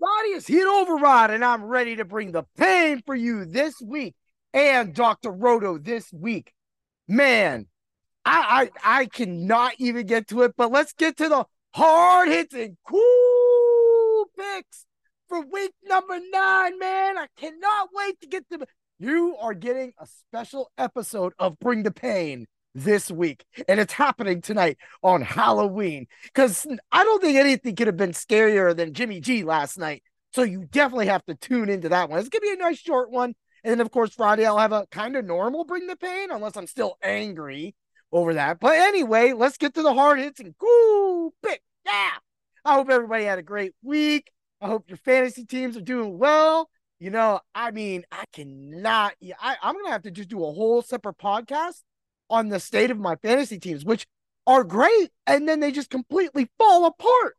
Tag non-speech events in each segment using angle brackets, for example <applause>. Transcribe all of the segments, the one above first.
everybody. It's Heat Override, and I'm ready to bring the pain for you this week and Dr. Roto this week. Man, I, I I cannot even get to it, but let's get to the hard hits and cool picks for week number nine, man. I cannot wait to get to you are getting a special episode of Bring the Pain this week, and it's happening tonight on Halloween. Because I don't think anything could have been scarier than Jimmy G last night. So you definitely have to tune into that one. It's gonna be a nice short one. And then of course Friday I'll have a kind of normal bring the pain, unless I'm still angry over that. But anyway, let's get to the hard hits and cool pick. Yeah. I hope everybody had a great week. I hope your fantasy teams are doing well. You know, I mean, I cannot. I, I'm gonna have to just do a whole separate podcast on the state of my fantasy teams, which are great, and then they just completely fall apart.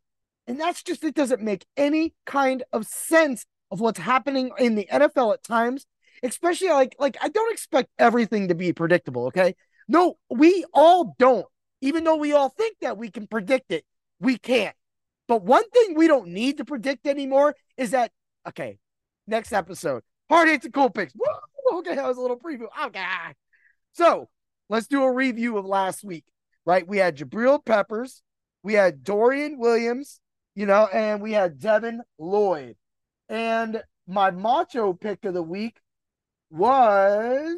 And that's just, it doesn't make any kind of sense of what's happening in the NFL at times, especially like, like I don't expect everything to be predictable. Okay. No, we all don't. Even though we all think that we can predict it, we can't. But one thing we don't need to predict anymore is that, okay, next episode, hard hits and cool picks. Woo! <laughs> Okay, that was a little preview. Okay. So let's do a review of last week, right? We had Jabril Peppers, we had Dorian Williams, you know, and we had Devin Lloyd. And my macho pick of the week was,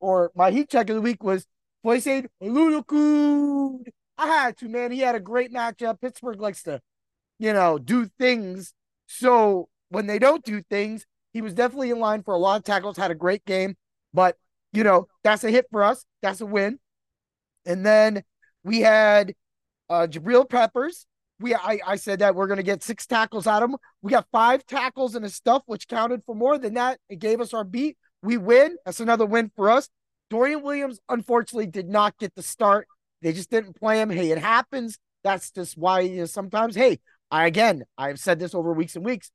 or my heat check of the week was Foyesade Oluokun. I had to, man. He had a great matchup. Pittsburgh likes to, you know, do things. So when they don't do things, he was definitely in line for a lot of tackles, had a great game. But you know, that's a hit for us. That's a win. And then we had uh Jabril Peppers. We I, I said that we're gonna get six tackles out of him. We got five tackles and a stuff, which counted for more than that. It gave us our beat. We win. That's another win for us. Dorian Williams, unfortunately, did not get the start. They just didn't play him. Hey, it happens. That's just why you know, sometimes, hey, I again, I've said this over weeks and weeks.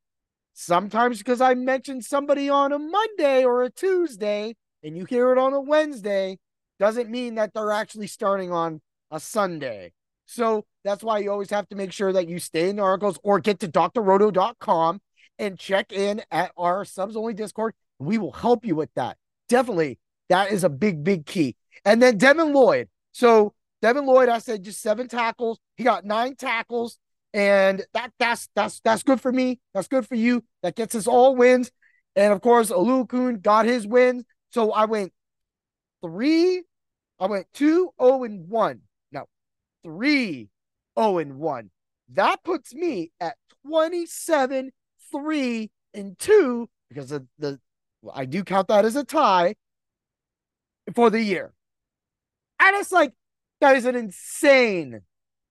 Sometimes because I mentioned somebody on a Monday or a Tuesday, and you hear it on a Wednesday doesn't mean that they're actually starting on a Sunday. So that's why you always have to make sure that you stay in the articles or get to drroto.com and check in at our subs only Discord. We will help you with that. Definitely, that is a big, big key. And then Devin Lloyd. So Devin Lloyd, I said just seven tackles. He got nine tackles, and that that's that's that's good for me. That's good for you. That gets us all wins. And of course, Oluokun got his wins. So I went three, I went two, oh, and one. No, three, oh, and one. That puts me at 27, three, and two because of the, I do count that as a tie for the year. And it's like, that is an insane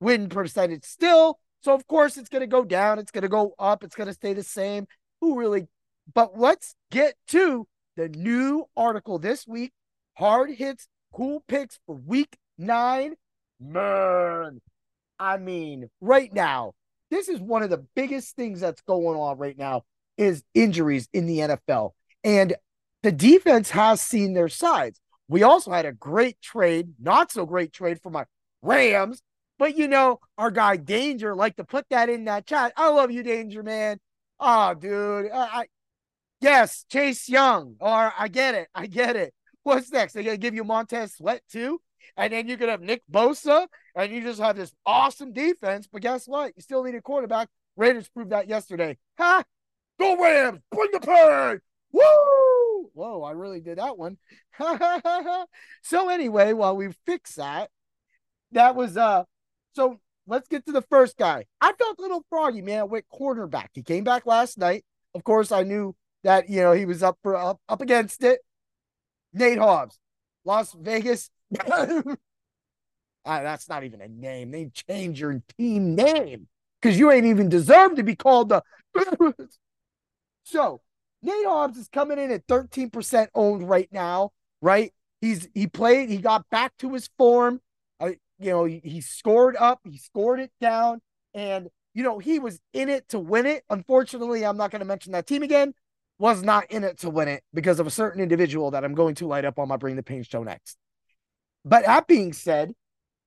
win percentage still. So, of course, it's going to go down. It's going to go up. It's going to stay the same. Who really? But let's get to the new article this week hard hits, cool picks for week nine. Man, I mean, right now, this is one of the biggest things that's going on right now is injuries in the NFL. And the defense has seen their sides. We also had a great trade, not so great trade for my Rams, but you know, our guy Danger like to put that in that chat. I love you, Danger, man. Oh, dude. I, Yes, Chase Young. Or I get it. I get it. What's next? They're gonna give you Montez Sweat too, and then you're gonna have Nick Bosa, and you just have this awesome defense. But guess what? You still need a quarterback. Raiders proved that yesterday. Ha! Go Rams! Bring the pain! Woo! Whoa, I really did that one. <laughs> so anyway, while we fix that, that was uh. So let's get to the first guy. I felt a little froggy, man. With cornerback, he came back last night. Of course, I knew that you know he was up for up, up against it. Nate Hobbs, Las Vegas. uh, <laughs> that's not even a name. They change your team name because you ain't even deserved to be called the. <laughs> so Nate Hobbs is coming in at 13% owned right now, right? He's he played, he got back to his form. Uh, you know, he, he scored up, he scored it down, and you know, he was in it to win it. Unfortunately, I'm not going to mention that team again was not in it to win it because of a certain individual that I'm going to light up on my Bring the Pain show next. But that being said,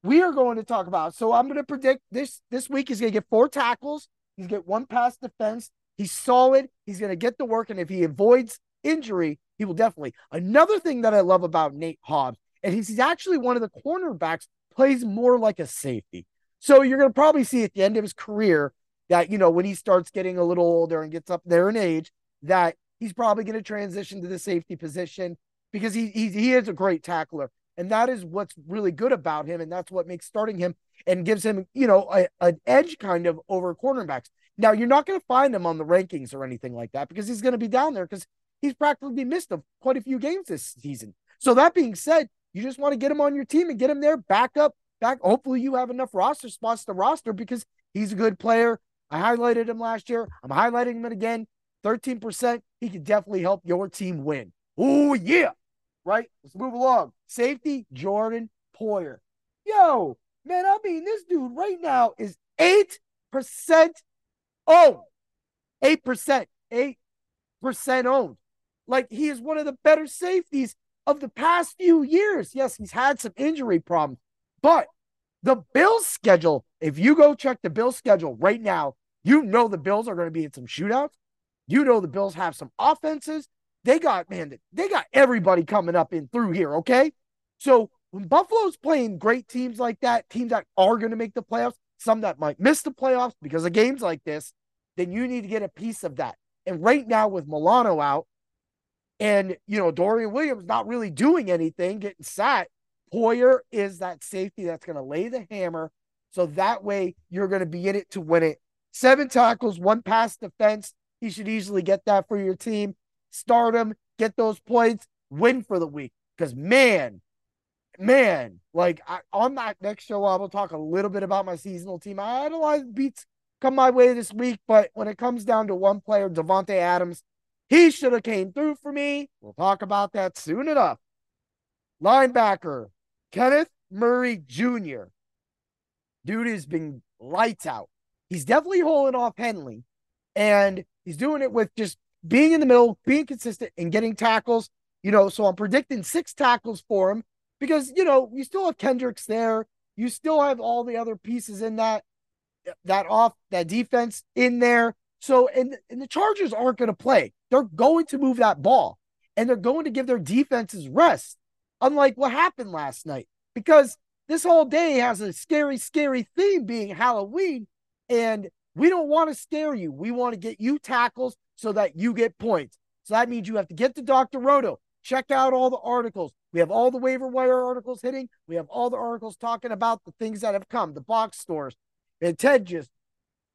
we are going to talk about. So I'm going to predict this this week he's going to get four tackles, He's going to get one pass defense. He's solid. He's going to get the work. And if he avoids injury, he will definitely. Another thing that I love about Nate Hobbs, and he's, he's actually one of the cornerbacks, plays more like a safety. So you're going to probably see at the end of his career that, you know, when he starts getting a little older and gets up there in age, that he's probably going to transition to the safety position because he, he, he is a great tackler. And that is what's really good about him. And that's what makes starting him and gives him, you know, a, an edge kind of over cornerbacks. Now, you're not going to find him on the rankings or anything like that because he's going to be down there because he's practically missed a, quite a few games this season. So, that being said, you just want to get him on your team and get him there, back up, back. Hopefully, you have enough roster spots to roster because he's a good player. I highlighted him last year. I'm highlighting him again. 13%. He could definitely help your team win. Oh, yeah. Right? Let's move along. Safety, Jordan Poyer. Yo, man, I mean, this dude right now is 8% owned. 8%. 8% owned. Like he is one of the better safeties of the past few years. Yes, he's had some injury problems, but the Bills schedule, if you go check the Bills schedule right now, you know the Bills are going to be in some shootouts. You know the Bills have some offenses. They got, man, they got everybody coming up in through here, okay? So when Buffalo's playing great teams like that, teams that are going to make the playoffs, some that might miss the playoffs because of games like this, then you need to get a piece of that. And right now, with Milano out and, you know, Dorian Williams not really doing anything, getting sat, Poyer is that safety that's going to lay the hammer. So that way you're going to be in it to win it. Seven tackles, one pass defense. He should easily get that for your team. Start him, get those points, win for the week. Because, man, man, like I, on that next show, I will talk a little bit about my seasonal team. I had a lot of beats come my way this week, but when it comes down to one player, Davante Adams, he should have came through for me. We'll talk about that soon enough. Linebacker, Kenneth Murray Jr. Dude has been lights out. He's definitely holding off Henley, and he's doing it with just being in the middle, being consistent, and getting tackles. You know, so I'm predicting six tackles for him because you know you still have Kendricks there. You still have all the other pieces in that that off that defense in there. So and, and the Chargers aren't going to play. They're going to move that ball and they're going to give their defenses rest, unlike what happened last night. Because this whole day has a scary, scary theme being Halloween, and we don't want to scare you. We want to get you tackles so that you get points. So that means you have to get to Dr. Roto, check out all the articles, we have all the waiver wire articles hitting. We have all the articles talking about the things that have come, the box stores. And Ted just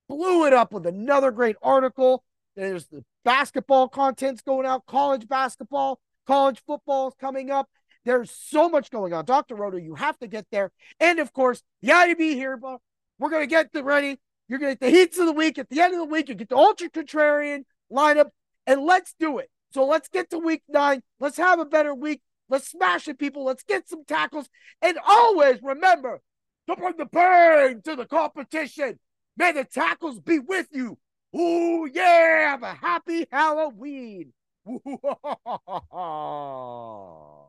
blew it up with another great article. There's the basketball contents going out, college basketball, college football is coming up. There's so much going on. Dr. Roto, you have to get there. And of course, the IDP here, but we're going to get the ready. You're going to get the heats of the week. At the end of the week, you get the ultra contrarian lineup, and let's do it. So let's get to week nine. Let's have a better week. Let's smash it, people. Let's get some tackles. And always remember to bring the pain to the competition. May the tackles be with you. Ooh, yeah. Have a happy Halloween. <laughs>